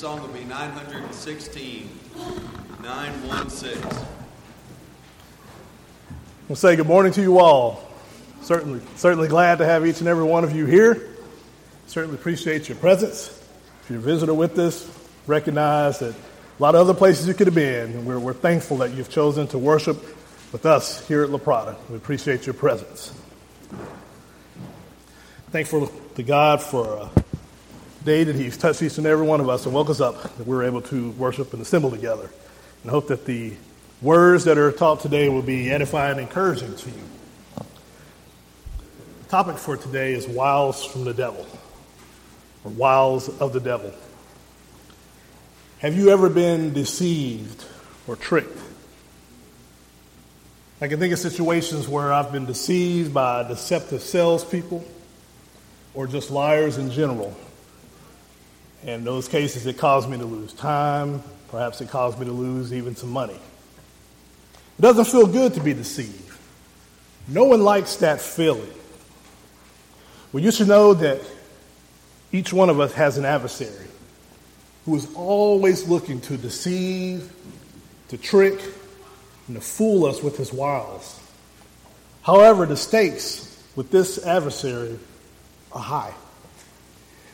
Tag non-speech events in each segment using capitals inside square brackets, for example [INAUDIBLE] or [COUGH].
song will be 916. 916. We'll say good morning to you all. Certainly, certainly glad to have each and every one of you here. Certainly appreciate your presence. If you're a visitor with us, recognize that a lot of other places you could have been, and we're, we're thankful that you've chosen to worship with us here at La Prada. We appreciate your presence. Thankful to God for a day that He's touched each and every one of us and woke us up that we're able to worship and assemble together. And hope that the words that are taught today will be edifying and encouraging to you. The topic for today is wiles from the devil, or wiles of the devil. Have you ever been deceived or tricked? I can think of situations where I've been deceived by deceptive salespeople or just liars in general. In those cases, it caused me to lose time. Perhaps it caused me to lose even some money. It doesn't feel good to be deceived. No one likes that feeling. Well, you should know that each one of us has an adversary who is always looking to deceive, to trick, and to fool us with his wiles. However, the stakes with this adversary are high.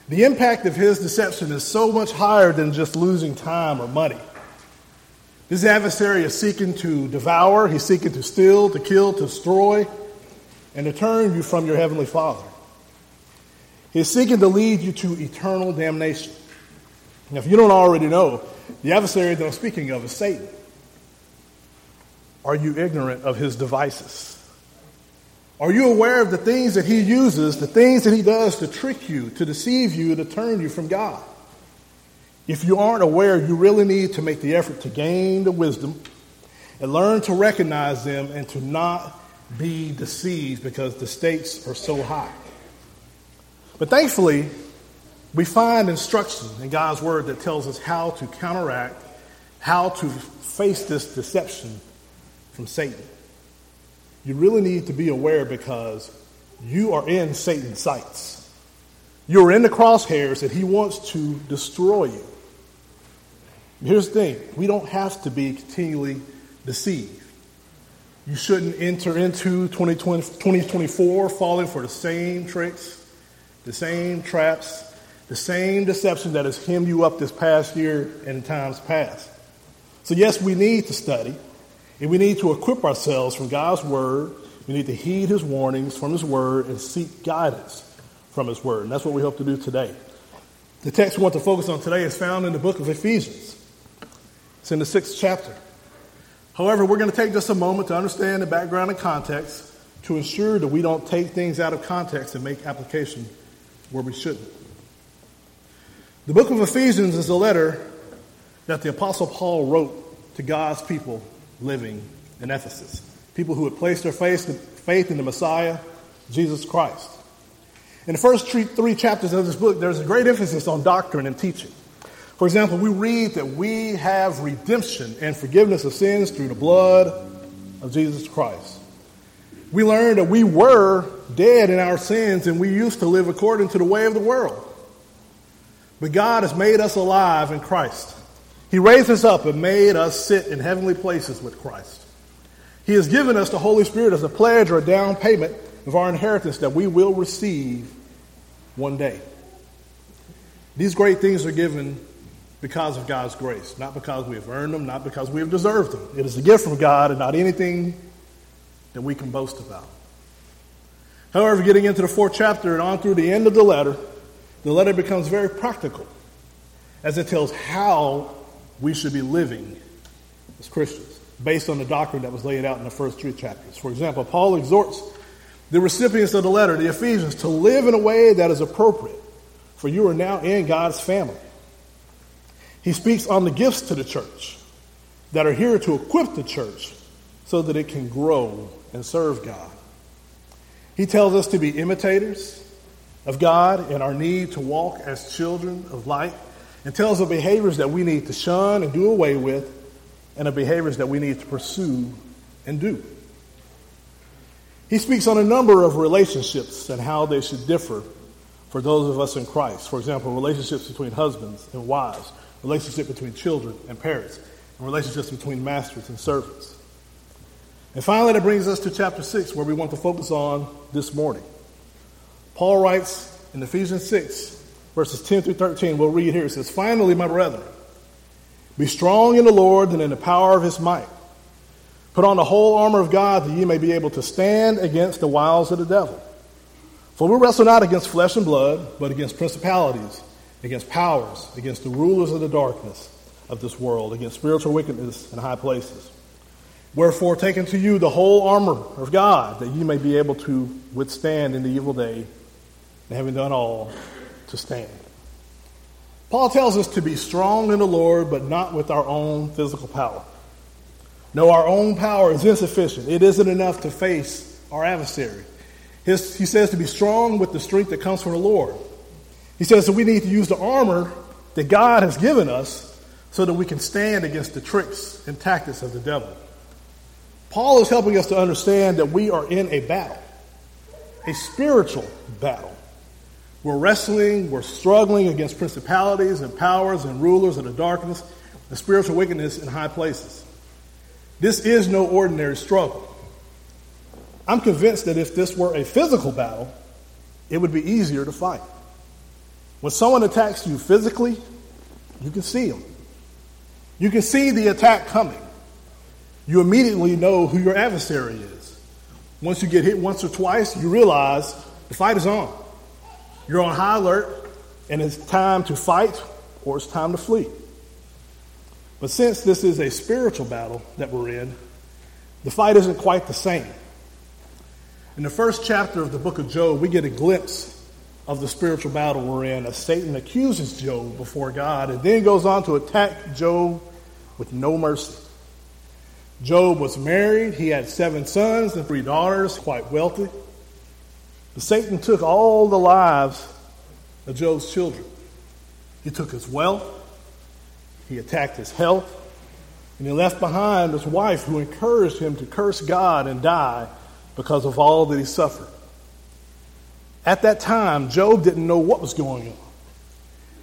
The impact of his deception is so much higher than just losing time or money. This adversary is seeking to devour, he's seeking to steal, to kill, to destroy, and to turn you from your heavenly Father. He's seeking to lead you to eternal damnation. Now, if you don't already know, the adversary that I'm speaking of is Satan. Are you ignorant of his devices? Are you aware of the things that he uses, the things that he does to trick you, to deceive you, to turn you from God? If you aren't aware, you really need to make the effort to gain the wisdom and learn to recognize them and to not be deceived because the stakes are so high. But thankfully, we find instruction in God's word that tells us how to counteract, how to face this deception from Satan. You really need to be aware because you are in Satan's sights. You're in the crosshairs that he wants to destroy you. Here's the thing we don't have to be continually deceived. You shouldn't enter into 2020, 2024 falling for the same tricks, the same traps, the same deception that has hemmed you up this past year and times past. So, yes, we need to study and we need to equip ourselves from God's Word. We need to heed His warnings from His Word and seek guidance from His Word. And that's what we hope to do today. The text we want to focus on today is found in the book of Ephesians, it's in the sixth chapter. However, we're going to take just a moment to understand the background and context to ensure that we don't take things out of context and make application where we shouldn't. The book of Ephesians is a letter that the Apostle Paul wrote to God's people living in Ephesus. People who had placed their faith in the Messiah, Jesus Christ. In the first three chapters of this book, there's a great emphasis on doctrine and teaching. For example, we read that we have redemption and forgiveness of sins through the blood of Jesus Christ. We learn that we were dead in our sins and we used to live according to the way of the world. But God has made us alive in Christ. He raised us up and made us sit in heavenly places with Christ. He has given us the Holy Spirit as a pledge or a down payment of our inheritance that we will receive one day. These great things are given because of God's grace, not because we have earned them, not because we have deserved them. It is a gift from God and not anything that we can boast about. However, getting into the fourth chapter and on through the end of the letter, the letter becomes very practical as it tells how we should be living as Christians based on the doctrine that was laid out in the first three chapters. For example, Paul exhorts the recipients of the letter, the Ephesians, to live in a way that is appropriate, for you are now in God's family. He speaks on the gifts to the church that are here to equip the church so that it can grow and serve God. He tells us to be imitators of God and our need to walk as children of light and tells of behaviors that we need to shun and do away with, and of behaviors that we need to pursue and do. He speaks on a number of relationships and how they should differ for those of us in Christ. For example, relationships between husbands and wives, relationship between children and parents, and relationships between masters and servants. And finally, that brings us to chapter 6, where we want to focus on this morning. Paul writes in Ephesians 6, verses 10 through 13, we'll read here. It says, Finally, my brethren, be strong in the Lord and in the power of his might. Put on the whole armor of God that ye may be able to stand against the wiles of the devil. For we wrestle not against flesh and blood, but against principalities, against powers, against the rulers of the darkness of this world, against spiritual wickedness in high places. Wherefore, take unto you the whole armor of God, that ye may be able to withstand in the evil day, and having done all, to stand. Paul tells us to be strong in the Lord, but not with our own physical power. No, our own power is insufficient. It isn't enough to face our adversary. His, he says to be strong with the strength that comes from the Lord. He says that we need to use the armor that God has given us so that we can stand against the tricks and tactics of the devil. Paul is helping us to understand that we are in a battle, a spiritual battle. We're wrestling, we're struggling against principalities and powers and rulers of the darkness and spiritual wickedness in high places. This is no ordinary struggle. I'm convinced that if this were a physical battle, it would be easier to fight. When someone attacks you physically, you can see them. You can see the attack coming. You immediately know who your adversary is. Once you get hit once or twice, you realize the fight is on. You're on high alert, and it's time to fight or it's time to flee. But since this is a spiritual battle that we're in, the fight isn't quite the same. In the first chapter of the book of Job, we get a glimpse of the spiritual battle we're in as Satan accuses Job before God and then goes on to attack Job with no mercy. Job was married, he had seven sons and three daughters, quite wealthy. But Satan took all the lives of Job's children. He took his wealth, he attacked his health, and he left behind his wife who encouraged him to curse God and die because of all that he suffered. At that time, Job didn't know what was going on.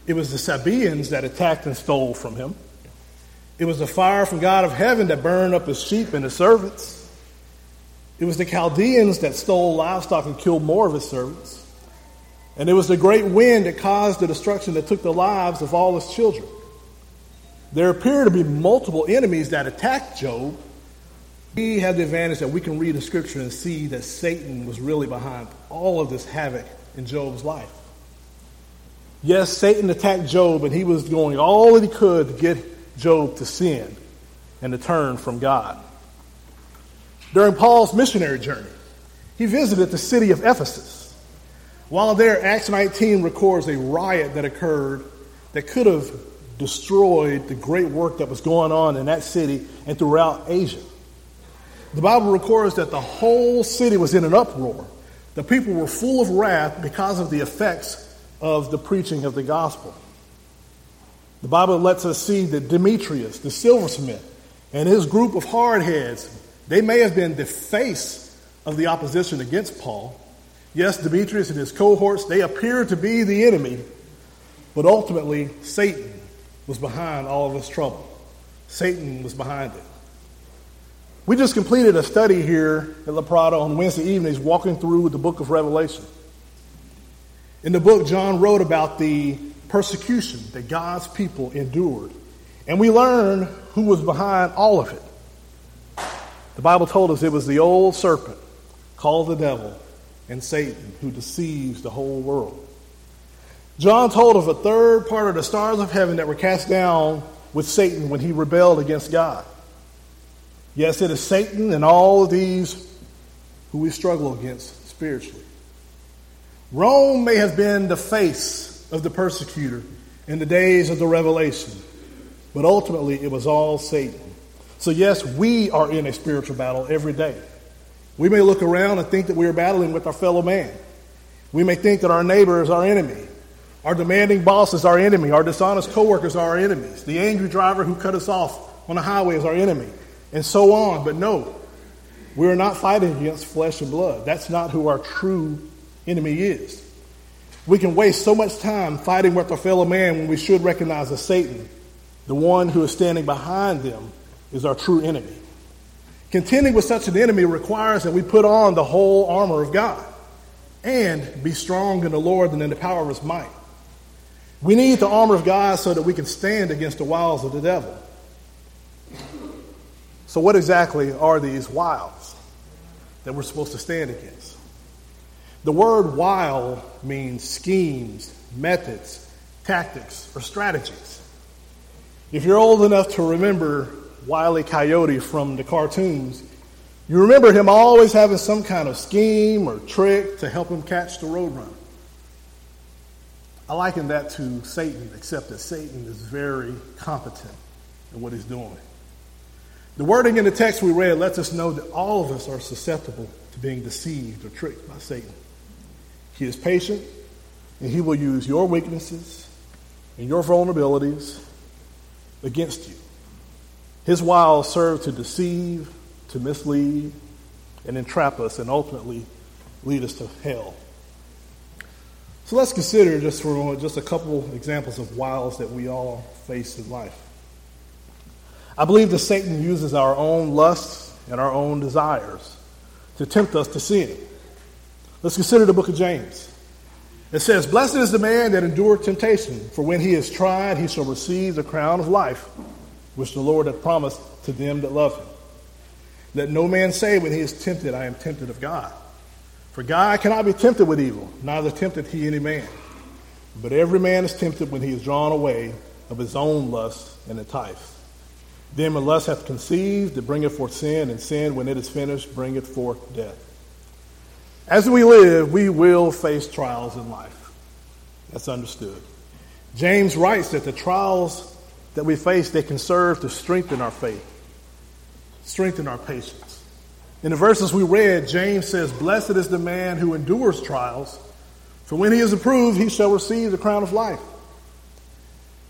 It was the Sabaeans that attacked and stole from him. It was the fire from God of heaven that burned up his sheep and his servants. It was the Chaldeans that stole livestock and killed more of his servants. And it was the great wind that caused the destruction that took the lives of all his children. There appear to be multiple enemies that attacked Job. We have the advantage that we can read the scripture and see that Satan was really behind all of this havoc in Job's life. Yes, Satan attacked Job, and he was doing all that he could to get Job to sin and to turn from God. During Paul's missionary journey, he visited the city of Ephesus. While there, Acts 19 records a riot that occurred that could have destroyed the great work that was going on in that city and throughout Asia. The Bible records that the whole city was in an uproar. The people were full of wrath because of the effects of the preaching of the gospel. The Bible lets us see that Demetrius, the silversmith, and his group of hardheads, they may have been the face of the opposition against Paul. Yes, Demetrius and his cohorts, they appear to be the enemy, but ultimately, Satan was behind all of this trouble. Satan was behind it. We just completed a study here at La Prada on Wednesday evenings, walking through the book of Revelation. In the book, John wrote about the persecution that God's people endured. And we learn who was behind all of it. The Bible told us it was the old serpent called the devil and Satan who deceives the whole world. John told of a third part of the stars of heaven that were cast down with Satan when he rebelled against God. Yes, it is Satan and all of these who we struggle against spiritually. Rome may have been the face of the persecutor in the days of the revelation. But ultimately, it was all Satan. So, yes, we are in a spiritual battle every day. We may look around and think that we are battling with our fellow man. We may think that our neighbor is our enemy. Our demanding boss is our enemy. Our dishonest coworkers are our enemies. The angry driver who cut us off on the highway is our enemy. And so on. But no, we are not fighting against flesh and blood. That's not who our true enemy is. We can waste so much time fighting with our fellow man when we should recognize that Satan The one who is standing behind them is our true enemy. Contending with such an enemy requires that we put on the whole armor of God and be strong in the Lord and in the power of his might. We need the armor of God so that we can stand against the wiles of the devil. So, what exactly are these wiles that we're supposed to stand against? The word wile means schemes, methods, tactics, or strategies. If you're old enough to remember Wile E. Coyote from the cartoons, you remember him always having some kind of scheme or trick to help him catch the roadrunner. I liken that to Satan, except that Satan is very competent in what he's doing. The wording in the text we read lets us know that all of us are susceptible to being deceived or tricked by Satan. He is patient, and he will use your weaknesses and your vulnerabilities against you. His wiles serve to deceive, to mislead, and entrap us, and ultimately lead us to hell. So let's consider just for just a couple examples of wiles that we all face in life. I believe that Satan uses our own lusts and our own desires to tempt us to sin. Let's consider the book of James. It says, Blessed is the man that endured temptation, for when he is tried, he shall receive the crown of life, which the Lord hath promised to them that love him. Let no man say when he is tempted, I am tempted of God. For God cannot be tempted with evil, neither tempteth he any man. But every man is tempted when he is drawn away of his own lust and enticed. Then when lust hath conceived, it bringeth forth sin, and sin, when it is finished, bringeth forth death. As we live, we will face trials in life. That's understood. James writes that the trials that we face, they can serve to strengthen our faith, strengthen our patience. In the verses we read, James says, Blessed is the man who endures trials, for when he is approved, he shall receive the crown of life.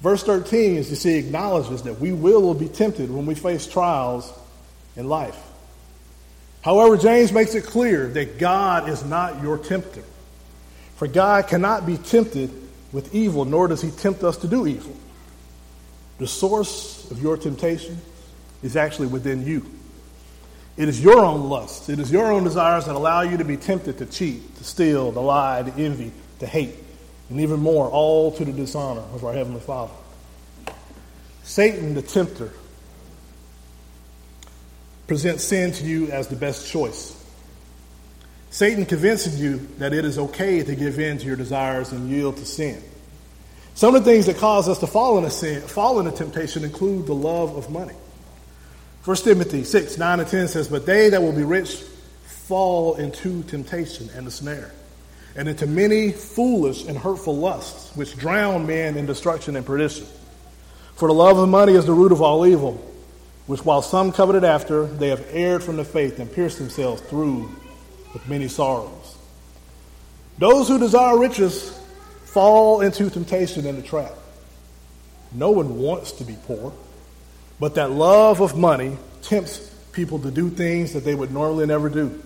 Verse 13, as you see, acknowledges that we will be tempted when we face trials in life. However, James makes it clear that God is not your tempter. For God cannot be tempted with evil, nor does he tempt us to do evil. The source of your temptation is actually within you. It is your own lust, it is your own desires that allow you to be tempted to cheat, to steal, to lie, to envy, to hate and even more, all to the dishonor of our Heavenly Father. Satan, the tempter, presents sin to you as the best choice. Satan convinces you that it is okay to give in to your desires and yield to sin. Some of the things that cause us to fall into sin, fall into temptation include the love of money. 1 Timothy 6, 9 and 10 says, But they that will be rich fall into temptation and the snare and into many foolish and hurtful lusts, which drown men in destruction and perdition. For the love of money is the root of all evil, which while some coveted after, they have erred from the faith and pierced themselves through with many sorrows. Those who desire riches fall into temptation and a trap. No one wants to be poor, but that love of money tempts people to do things that they would normally never do.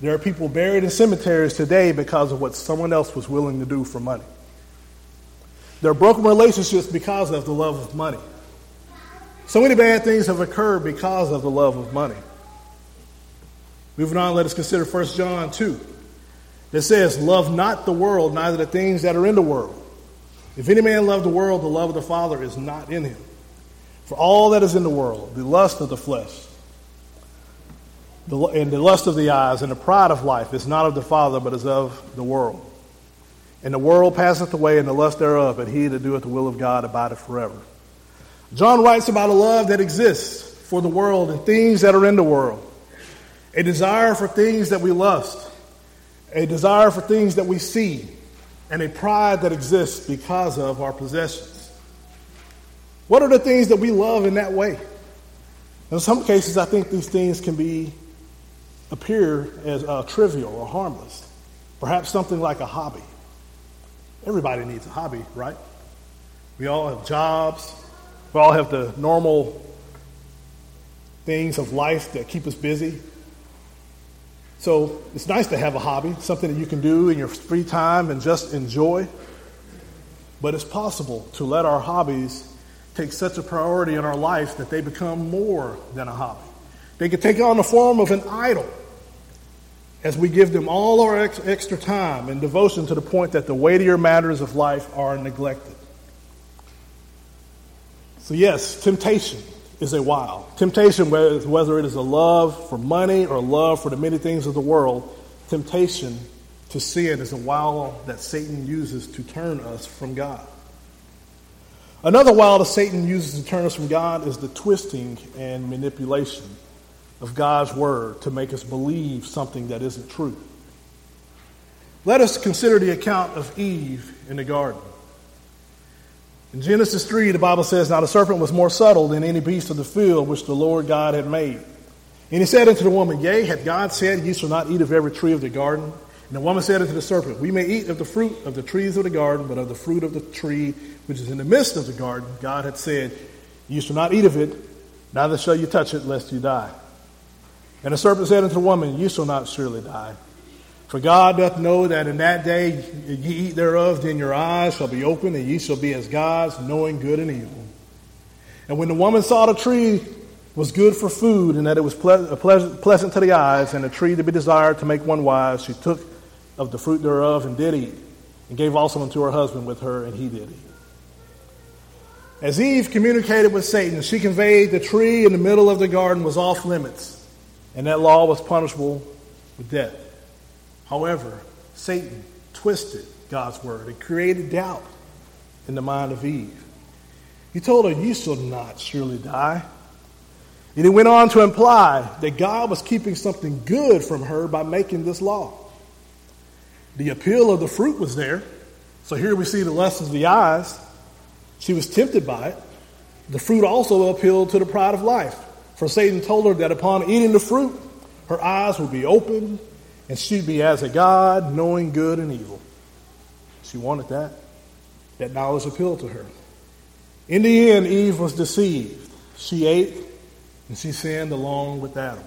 There are people buried in cemeteries today because of what someone else was willing to do for money. There are broken relationships because of the love of money. So many bad things have occurred because of the love of money. Moving on, let us consider 1 John 2. It says, Love not the world, neither the things that are in the world. If any man love the world, the love of the Father is not in him. For all that is in the world, the lust of the flesh, the, and the lust of the eyes and the pride of life is not of the Father, but is of the world. And the world passeth away, and the lust thereof, but he that doeth the will of God abideth forever. John writes about a love that exists for the world and things that are in the world, a desire for things that we lust, a desire for things that we see, and a pride that exists because of our possessions. What are the things that we love in that way? In some cases, I think these things can be appear as uh, trivial or harmless. Perhaps something like a hobby. Everybody needs a hobby, right? We all have jobs. We all have the normal things of life that keep us busy. So it's nice to have a hobby, something that you can do in your free time and just enjoy. But it's possible to let our hobbies take such a priority in our life that they become more than a hobby. They can take on the form of an idol as we give them all our ex- extra time and devotion to the point that the weightier matters of life are neglected. So, yes, temptation is a wile. Temptation, whether it is a love for money or love for the many things of the world, temptation to sin is a wile that Satan uses to turn us from God. Another wile that Satan uses to turn us from God is the twisting and manipulation of God's word to make us believe something that isn't true. Let us consider the account of Eve in the garden. In Genesis 3, the Bible says, Now the serpent was more subtle than any beast of the field which the Lord God had made. And he said unto the woman, Yea, had God said, Ye shall not eat of every tree of the garden? And the woman said unto the serpent, We may eat of the fruit of the trees of the garden, but of the fruit of the tree which is in the midst of the garden, God had said, You shall not eat of it, neither shall you touch it, lest you die. And the serpent said unto the woman, You shall not surely die. For God doth know that in that day ye eat thereof, then your eyes shall be opened, and ye shall be as gods, knowing good and evil. And when the woman saw the tree was good for food, and that it was ple- pleasant to the eyes, and a tree to be desired to make one wise, she took of the fruit thereof and did eat, and gave also unto her husband with her, and he did eat. As Eve communicated with Satan, she conveyed the tree in the middle of the garden was off limits and that law was punishable with death. However, Satan twisted God's word and created doubt in the mind of Eve. He told her, You shall not surely die. And he went on to imply that God was keeping something good from her by making this law. The appeal of the fruit was there. So here we see the lessons of the eyes. She was tempted by it. The fruit also appealed to the pride of life. For Satan told her that upon eating the fruit, her eyes would be opened and she'd be as a God, knowing good and evil. She wanted that. That knowledge appealed to her. In the end, Eve was deceived. She ate and she sinned along with Adam.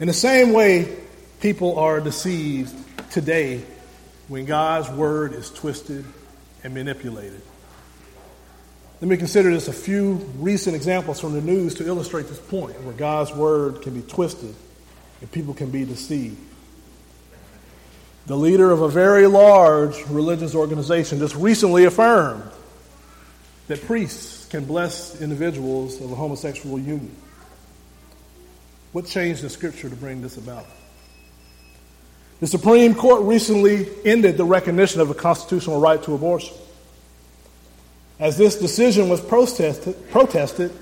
In the same way, people are deceived today when God's word is twisted and manipulated. Let me consider just a few recent examples from the news to illustrate this point where God's word can be twisted and people can be deceived. The leader of a very large religious organization just recently affirmed that priests can bless individuals of a homosexual union. What changed in Scripture to bring this about? The Supreme Court recently ended the recognition of a constitutional right to abortion. As this decision was protested, protested,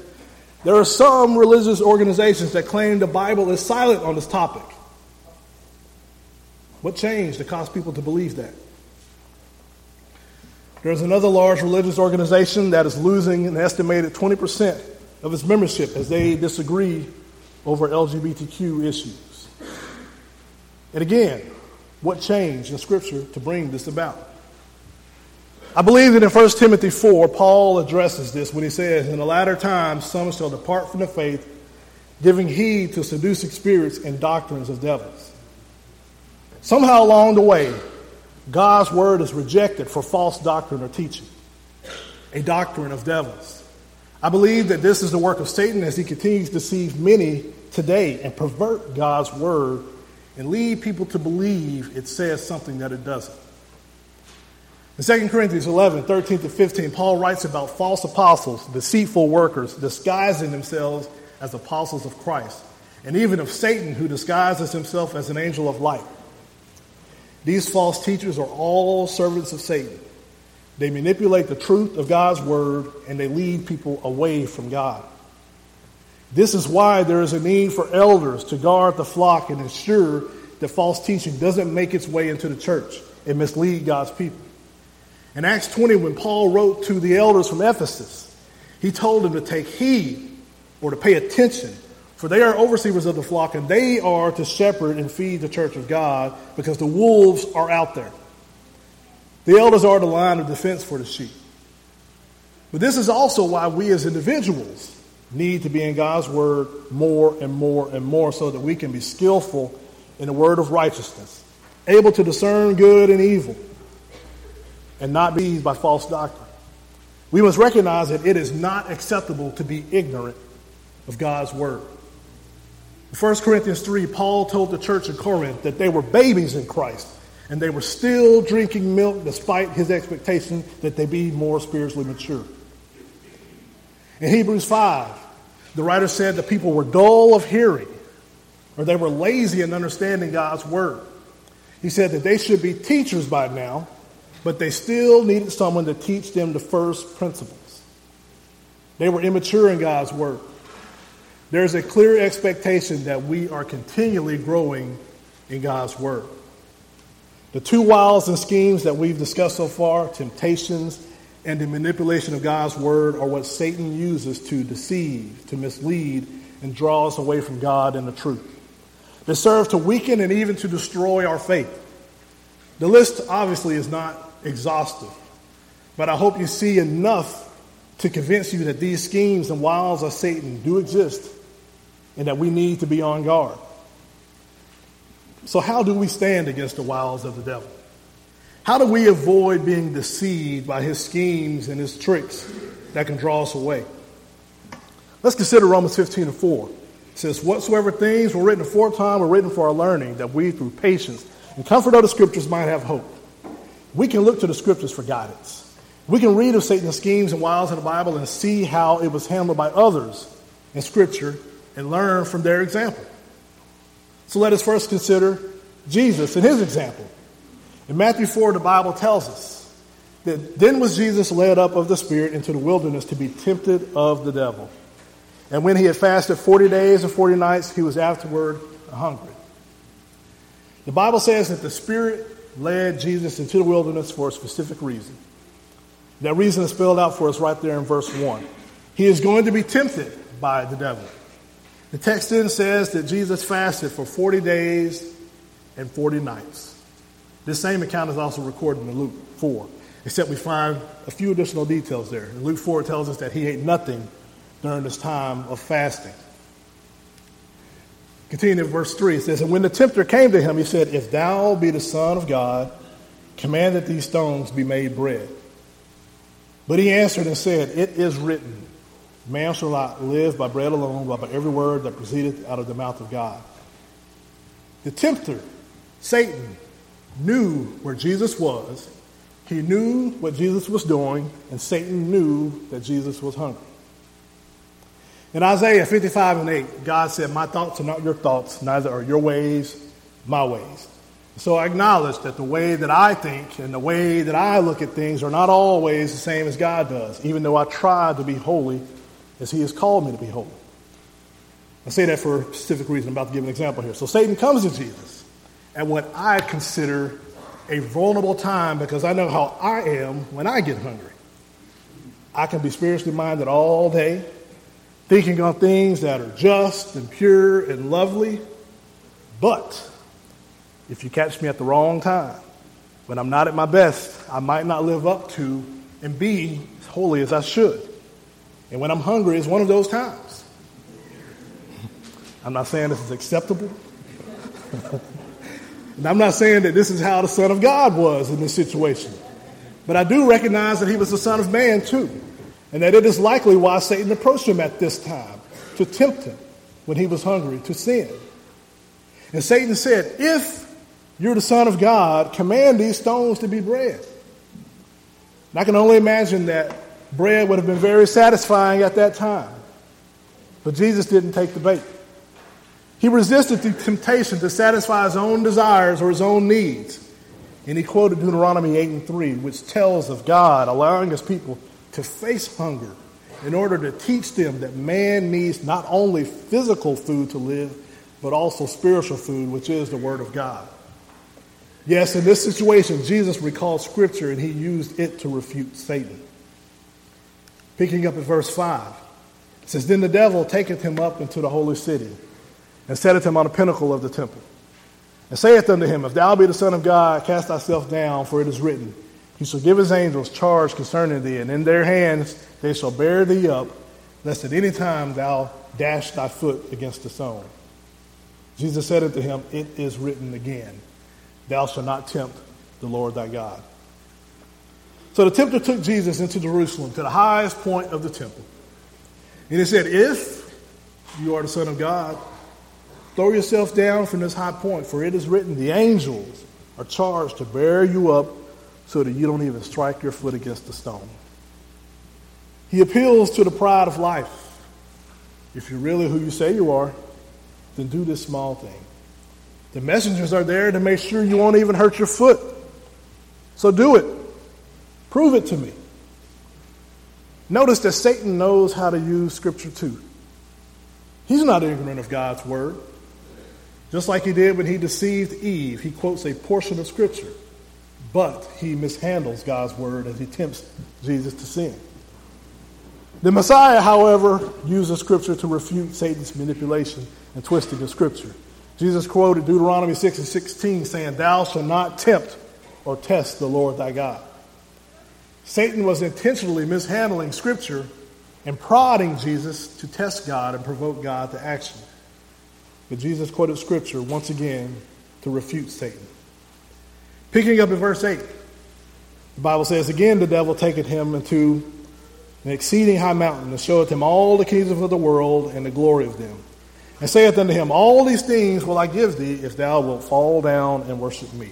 there are some religious organizations that claim the Bible is silent on this topic. What changed to cause people to believe that? There's another large religious organization that is losing an estimated 20% of its membership as they disagree over LGBTQ issues. And again, what changed in Scripture to bring this about? I believe that in 1 Timothy 4, Paul addresses this when he says, In the latter times, some shall depart from the faith, giving heed to seducing spirits and doctrines of devils. Somehow along the way, God's word is rejected for false doctrine or teaching, a doctrine of devils. I believe that this is the work of Satan as he continues to deceive many today and pervert God's word and lead people to believe it says something that it doesn't. In 2 Corinthians 11, 13 to 15, Paul writes about false apostles, deceitful workers, disguising themselves as apostles of Christ, and even of Satan, who disguises himself as an angel of light. These false teachers are all servants of Satan. They manipulate the truth of God's word and they lead people away from God. This is why there is a need for elders to guard the flock and ensure that false teaching doesn't make its way into the church and mislead God's people. In Acts 20, when Paul wrote to the elders from Ephesus, he told them to take heed or to pay attention, for they are overseers of the flock, and they are to shepherd and feed the church of God because the wolves are out there. The elders are the line of defense for the sheep. But this is also why we as individuals need to be in God's word more and more and more so that we can be skillful in the word of righteousness, able to discern good and evil and not be by false doctrine. We must recognize that it is not acceptable to be ignorant of God's word. In 1 Corinthians 3, Paul told the church in Corinth that they were babies in Christ and they were still drinking milk despite his expectation that they be more spiritually mature. In Hebrews 5, the writer said the people were dull of hearing or they were lazy in understanding God's word. He said that they should be teachers by now, but they still needed someone to teach them the first principles. They were immature in God's word. There's a clear expectation that we are continually growing in God's word. The two wiles and schemes that we've discussed so far, temptations and the manipulation of God's word, are what Satan uses to deceive, to mislead, and draw us away from God and the truth. They serve to weaken and even to destroy our faith. The list obviously is not exhaustive, but I hope you see enough to convince you that these schemes and wiles of Satan do exist and that we need to be on guard. So, how do we stand against the wiles of the devil? How do we avoid being deceived by his schemes and his tricks that can draw us away? Let's consider Romans 15 and 4. It says, Whatsoever things were written aforetime were written for our learning, that we through patience and comfort of the scriptures might have hope. We can look to the scriptures for guidance. We can read of Satan's schemes and wiles in the Bible and see how it was handled by others in scripture and learn from their example. So let us first consider Jesus and his example. In Matthew 4, the Bible tells us that then was Jesus led up of the Spirit into the wilderness to be tempted of the devil. And when he had fasted 40 days and 40 nights, he was afterward hungry. The Bible says that the Spirit led Jesus into the wilderness for a specific reason. That reason is spelled out for us right there in verse 1. He is going to be tempted by the devil. The text then says that Jesus fasted for 40 days and 40 nights. This same account is also recorded in Luke 4, except we find a few additional details there. In Luke 4, it tells us that he ate nothing during this time of fasting. Continuing in verse 3, it says, And when the tempter came to him, he said, If thou be the Son of God, command that these stones be made bread. But he answered and said, It is written, Man shall not live by bread alone, but by every word that proceedeth out of the mouth of God. The tempter, Satan, knew where Jesus was. He knew what Jesus was doing, and Satan knew that Jesus was hungry. In Isaiah 55 and 8, God said, My thoughts are not your thoughts, neither are your ways my ways. So I acknowledge that the way that I think and the way that I look at things are not always the same as God does, even though I try to be holy as He has called me to be holy. I say that for a specific reason. I'm about to give an example here. So Satan comes to Jesus at what I consider a vulnerable time because I know how I am when I get hungry. I can be spiritually minded all day, thinking on things that are just and pure and lovely. But if you catch me at the wrong time, when I'm not at my best, I might not live up to and be as holy as I should. And when I'm hungry is one of those times. I'm not saying this is acceptable. [LAUGHS] and I'm not saying that this is how the Son of God was in this situation. But I do recognize that he was the Son of Man too and that it is likely why Satan approached him at this time to tempt him when he was hungry to sin. And Satan said, If you're the Son of God, command these stones to be bread. And I can only imagine that bread would have been very satisfying at that time. But Jesus didn't take the bait. He resisted the temptation to satisfy his own desires or his own needs. And he quoted Deuteronomy 8 and 3, which tells of God allowing his people to face hunger in order to teach them that man needs not only physical food to live, but also spiritual food, which is the Word of God. Yes, in this situation, Jesus recalled Scripture and he used it to refute Satan. Picking up at verse 5, it says, Then the devil taketh him up into the holy city and setteth him on the pinnacle of the temple and saith unto him, If thou be the Son of God, cast thyself down, for it is written, he shall give his angels charge concerning thee, and in their hands they shall bear thee up, lest at any time thou dash thy foot against a stone. Jesus said unto him, It is written again, Thou shalt not tempt the Lord thy God. So the tempter took Jesus into Jerusalem to the highest point of the temple. And he said, If you are the Son of God, throw yourself down from this high point, for it is written, The angels are charged to bear you up so that you don't even strike your foot against the stone. He appeals to the pride of life. If you're really who you say you are, then do this small thing. The messengers are there to make sure you won't even hurt your foot. So do it. Prove it to me. Notice that Satan knows how to use Scripture too. He's not ignorant of God's Word. Just like he did when he deceived Eve, he quotes a portion of Scripture, but he mishandles God's Word as he tempts Jesus to sin. The Messiah, however, uses Scripture to refute Satan's manipulation and twisting of Scripture. Jesus quoted Deuteronomy 6 and 16, saying, Thou shalt not tempt or test the Lord thy God. Satan was intentionally mishandling Scripture and prodding Jesus to test God and provoke God to action. But Jesus quoted Scripture once again to refute Satan. Picking up in verse 8, the Bible says, Again the devil taketh him into an exceeding high mountain, and showeth him all the kingdoms of the world and the glory of them and saith unto him, All these things will I give thee if thou wilt fall down and worship me.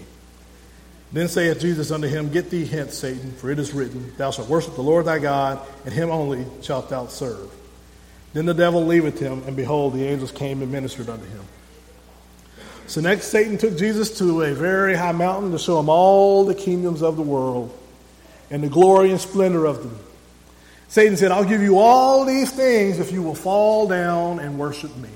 Then saith Jesus unto him, Get thee hence, Satan, for it is written, Thou shalt worship the Lord thy God, and him only shalt thou serve. Then the devil leaveth him, and behold, the angels came and ministered unto him. So next, Satan took Jesus to a very high mountain to show him all the kingdoms of the world and the glory and splendor of them. Satan said, I'll give you all these things if you will fall down and worship me.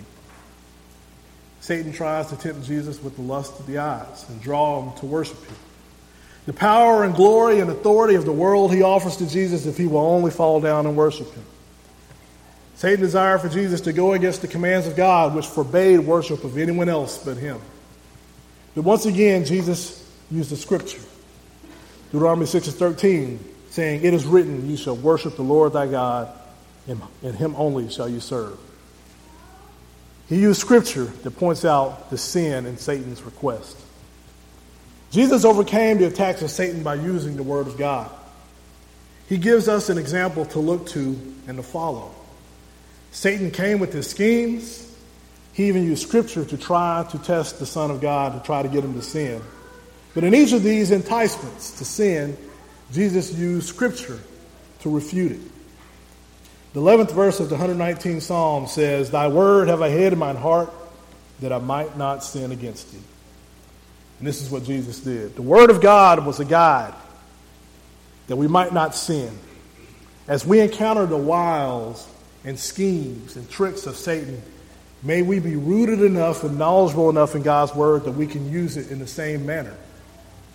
Satan tries to tempt Jesus with the lust of the eyes and draw him to worship him. The power and glory and authority of the world he offers to Jesus if he will only fall down and worship him. Satan desired for Jesus to go against the commands of God, which forbade worship of anyone else but him. But once again, Jesus used the scripture. Deuteronomy 6 and 13, saying, It is written, You shall worship the Lord thy God, and him only shall you serve. He used scripture that points out the sin in Satan's request. Jesus overcame the attacks of Satan by using the Word of God. He gives us an example to look to and to follow. Satan came with his schemes. He even used scripture to try to test the Son of God, to try to get him to sin. But in each of these enticements to sin, Jesus used scripture to refute it. The 11th verse of the 119th Psalm says, Thy word have I hid in mine heart that I might not sin against thee. And this is what Jesus did. The word of God was a guide that we might not sin. As we encounter the wiles and schemes and tricks of Satan, may we be rooted enough and knowledgeable enough in God's word that we can use it in the same manner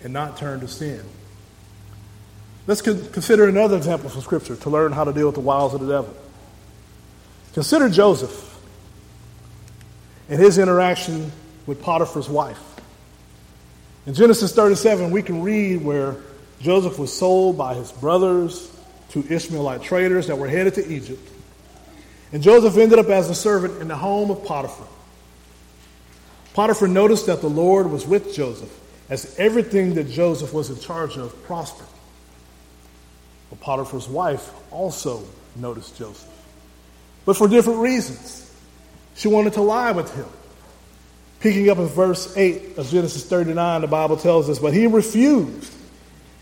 and not turn to sin. Let's consider another example from Scripture to learn how to deal with the wiles of the devil. Consider Joseph and his interaction with Potiphar's wife. In Genesis 37, we can read where Joseph was sold by his brothers to Ishmaelite traders that were headed to Egypt. And Joseph ended up as a servant in the home of Potiphar. Potiphar noticed that the Lord was with Joseph as everything that Joseph was in charge of prospered. But Potiphar's wife also noticed Joseph, but for different reasons. She wanted to lie with him. Picking up in verse 8 of Genesis 39, the Bible tells us, But he refused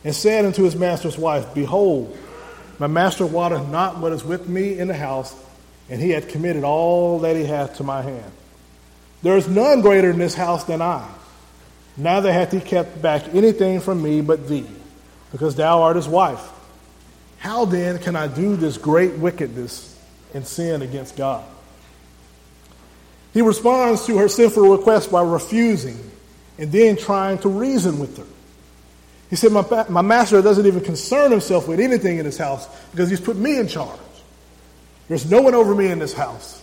and said unto his master's wife, Behold, my master watereth not what is with me in the house, and he hath committed all that he hath to my hand. There is none greater in this house than I. Neither hath he kept back anything from me but thee, because thou art his wife. How then can I do this great wickedness and sin against God? He responds to her sinful request by refusing and then trying to reason with her. He said, my, my master doesn't even concern himself with anything in his house because he's put me in charge. There's no one over me in this house.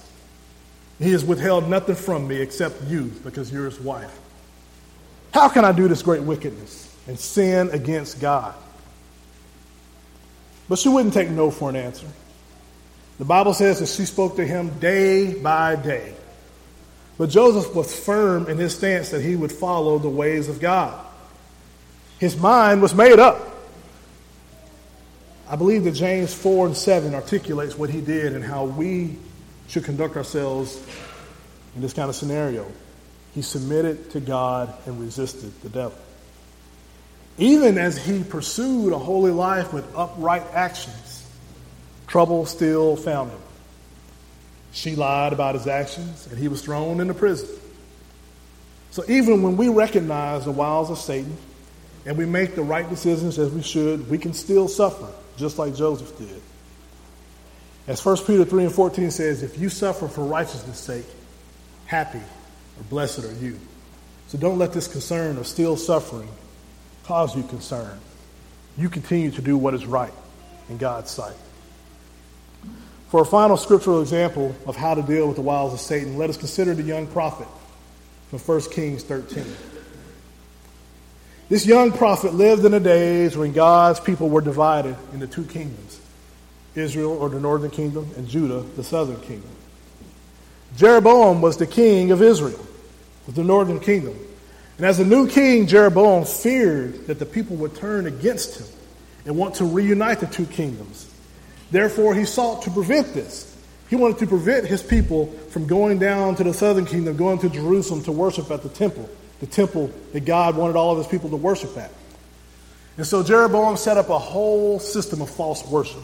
He has withheld nothing from me except you because you're his wife. How can I do this great wickedness and sin against God? But she wouldn't take no for an answer. The Bible says that she spoke to him day by day. But Joseph was firm in his stance that he would follow the ways of God. His mind was made up. I believe that James 4 and 7 articulates what he did and how we should conduct ourselves in this kind of scenario. He submitted to God and resisted the devil. Even as he pursued a holy life with upright actions, trouble still found him. She lied about his actions, and he was thrown into prison. So even when we recognize the wiles of Satan and we make the right decisions as we should, we can still suffer, just like Joseph did. As 1 Peter 3 and 14 says, if you suffer for righteousness' sake, happy or blessed are you. So don't let this concern of still suffering cause you concern. You continue to do what is right in God's sight. For a final scriptural example of how to deal with the wiles of Satan, let us consider the young prophet from 1 Kings 13. This young prophet lived in the days when God's people were divided into two kingdoms Israel, or the northern kingdom, and Judah, the southern kingdom. Jeroboam was the king of Israel, the northern kingdom. And as a new king, Jeroboam feared that the people would turn against him and want to reunite the two kingdoms. Therefore, he sought to prevent this. He wanted to prevent his people from going down to the southern kingdom, going to Jerusalem to worship at the temple, the temple that God wanted all of his people to worship at. And so Jeroboam set up a whole system of false worship.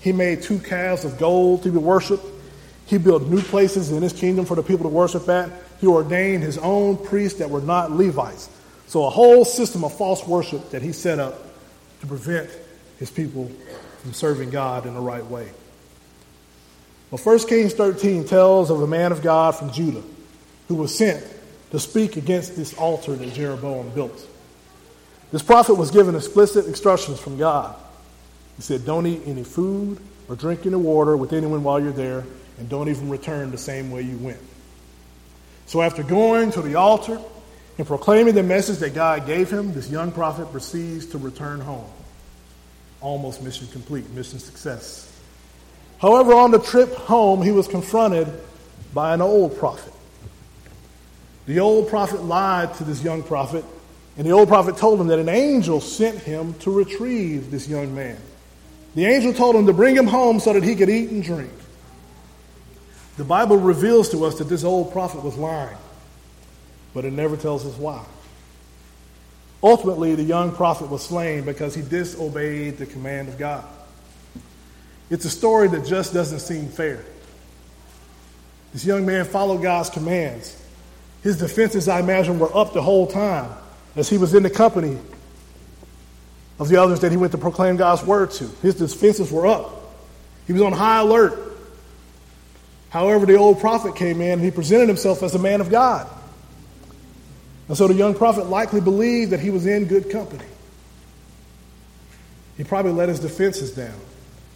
He made two calves of gold to be worshiped. He built new places in his kingdom for the people to worship at. He ordained his own priests that were not Levites. So, a whole system of false worship that he set up to prevent his people from serving God in the right way. Well, 1 Kings 13 tells of a man of God from Judah who was sent to speak against this altar that Jeroboam built. This prophet was given explicit instructions from God. He said, Don't eat any food or drink any water with anyone while you're there, and don't even return the same way you went. So, after going to the altar and proclaiming the message that God gave him, this young prophet proceeds to return home. Almost mission complete, mission success. However, on the trip home, he was confronted by an old prophet. The old prophet lied to this young prophet, and the old prophet told him that an angel sent him to retrieve this young man. The angel told him to bring him home so that he could eat and drink. The Bible reveals to us that this old prophet was lying, but it never tells us why. Ultimately, the young prophet was slain because he disobeyed the command of God. It's a story that just doesn't seem fair. This young man followed God's commands. His defenses, I imagine, were up the whole time as he was in the company of the others that he went to proclaim God's word to. His defenses were up. He was on high alert. However, the old prophet came in and he presented himself as a man of God. And so the young prophet likely believed that he was in good company. He probably let his defenses down.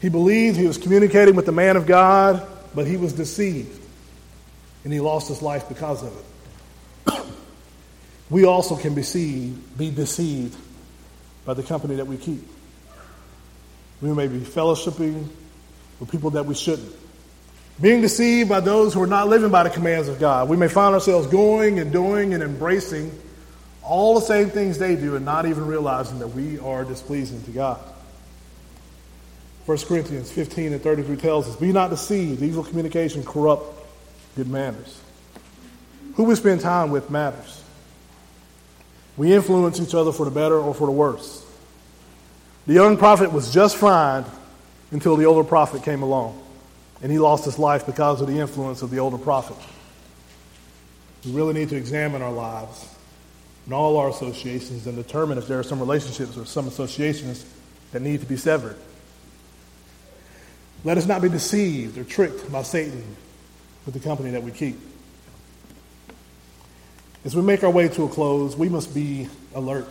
He believed he was communicating with the man of God, but he was deceived. And he lost his life because of it. We also can be deceived, be deceived by the company that we keep. We may be fellowshipping with people that we shouldn't. Being deceived by those who are not living by the commands of God. We may find ourselves going and doing and embracing all the same things they do and not even realizing that we are displeasing to God. 1 Corinthians 15 and 33 tells us, Be not deceived. Evil communication corrupt good manners. Who we spend time with matters. We influence each other for the better or for the worse. The young prophet was just fine until the older prophet came along, and he lost his life because of the influence of the older prophet. We really need to examine our lives and all our associations and determine if there are some relationships or some associations that need to be severed. Let us not be deceived or tricked by Satan with the company that we keep. As we make our way to a close, we must be alert.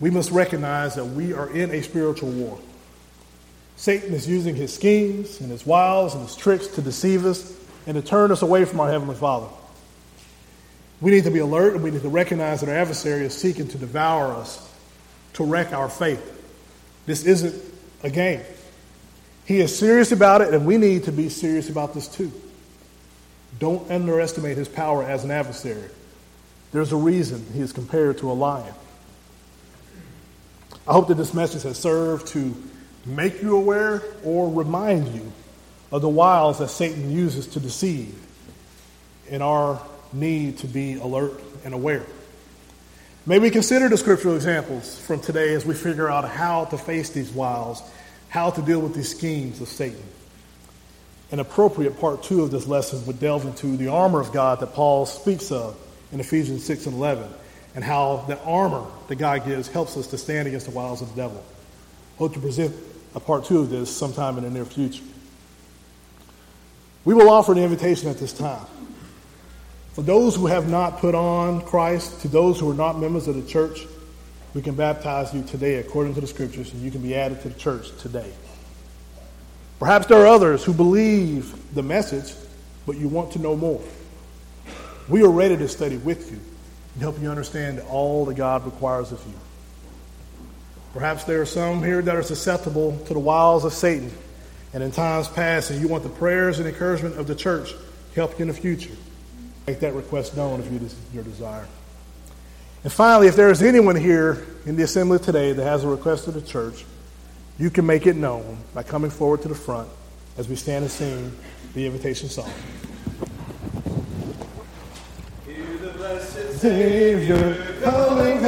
We must recognize that we are in a spiritual war. Satan is using his schemes and his wiles and his tricks to deceive us and to turn us away from our Heavenly Father. We need to be alert and we need to recognize that our adversary is seeking to devour us, to wreck our faith. This isn't a game. He is serious about it, and we need to be serious about this too. Don't underestimate his power as an adversary. There's a reason he is compared to a lion. I hope that this message has served to make you aware, or remind you of the wiles that Satan uses to deceive in our need to be alert and aware. May we consider the scriptural examples from today as we figure out how to face these wiles, how to deal with these schemes of Satan. An appropriate part two of this lesson would delve into the armor of God that Paul speaks of in Ephesians 6 and 11, and how the armor that God gives helps us to stand against the wiles of the devil. Hope to present a part two of this sometime in the near future. We will offer an invitation at this time. For those who have not put on Christ, to those who are not members of the church, we can baptize you today according to the scriptures, and you can be added to the church today. Perhaps there are others who believe the message, but you want to know more. We are ready to study with you and help you understand all that God requires of you. Perhaps there are some here that are susceptible to the wiles of Satan, and in times past, and you want the prayers and encouragement of the church to help you in the future. Make that request known if you your desire. And finally, if there is anyone here in the assembly today that has a request of the church, you can make it known by coming forward to the front as we stand and sing the invitation song. Hear the blessed Savior, coming,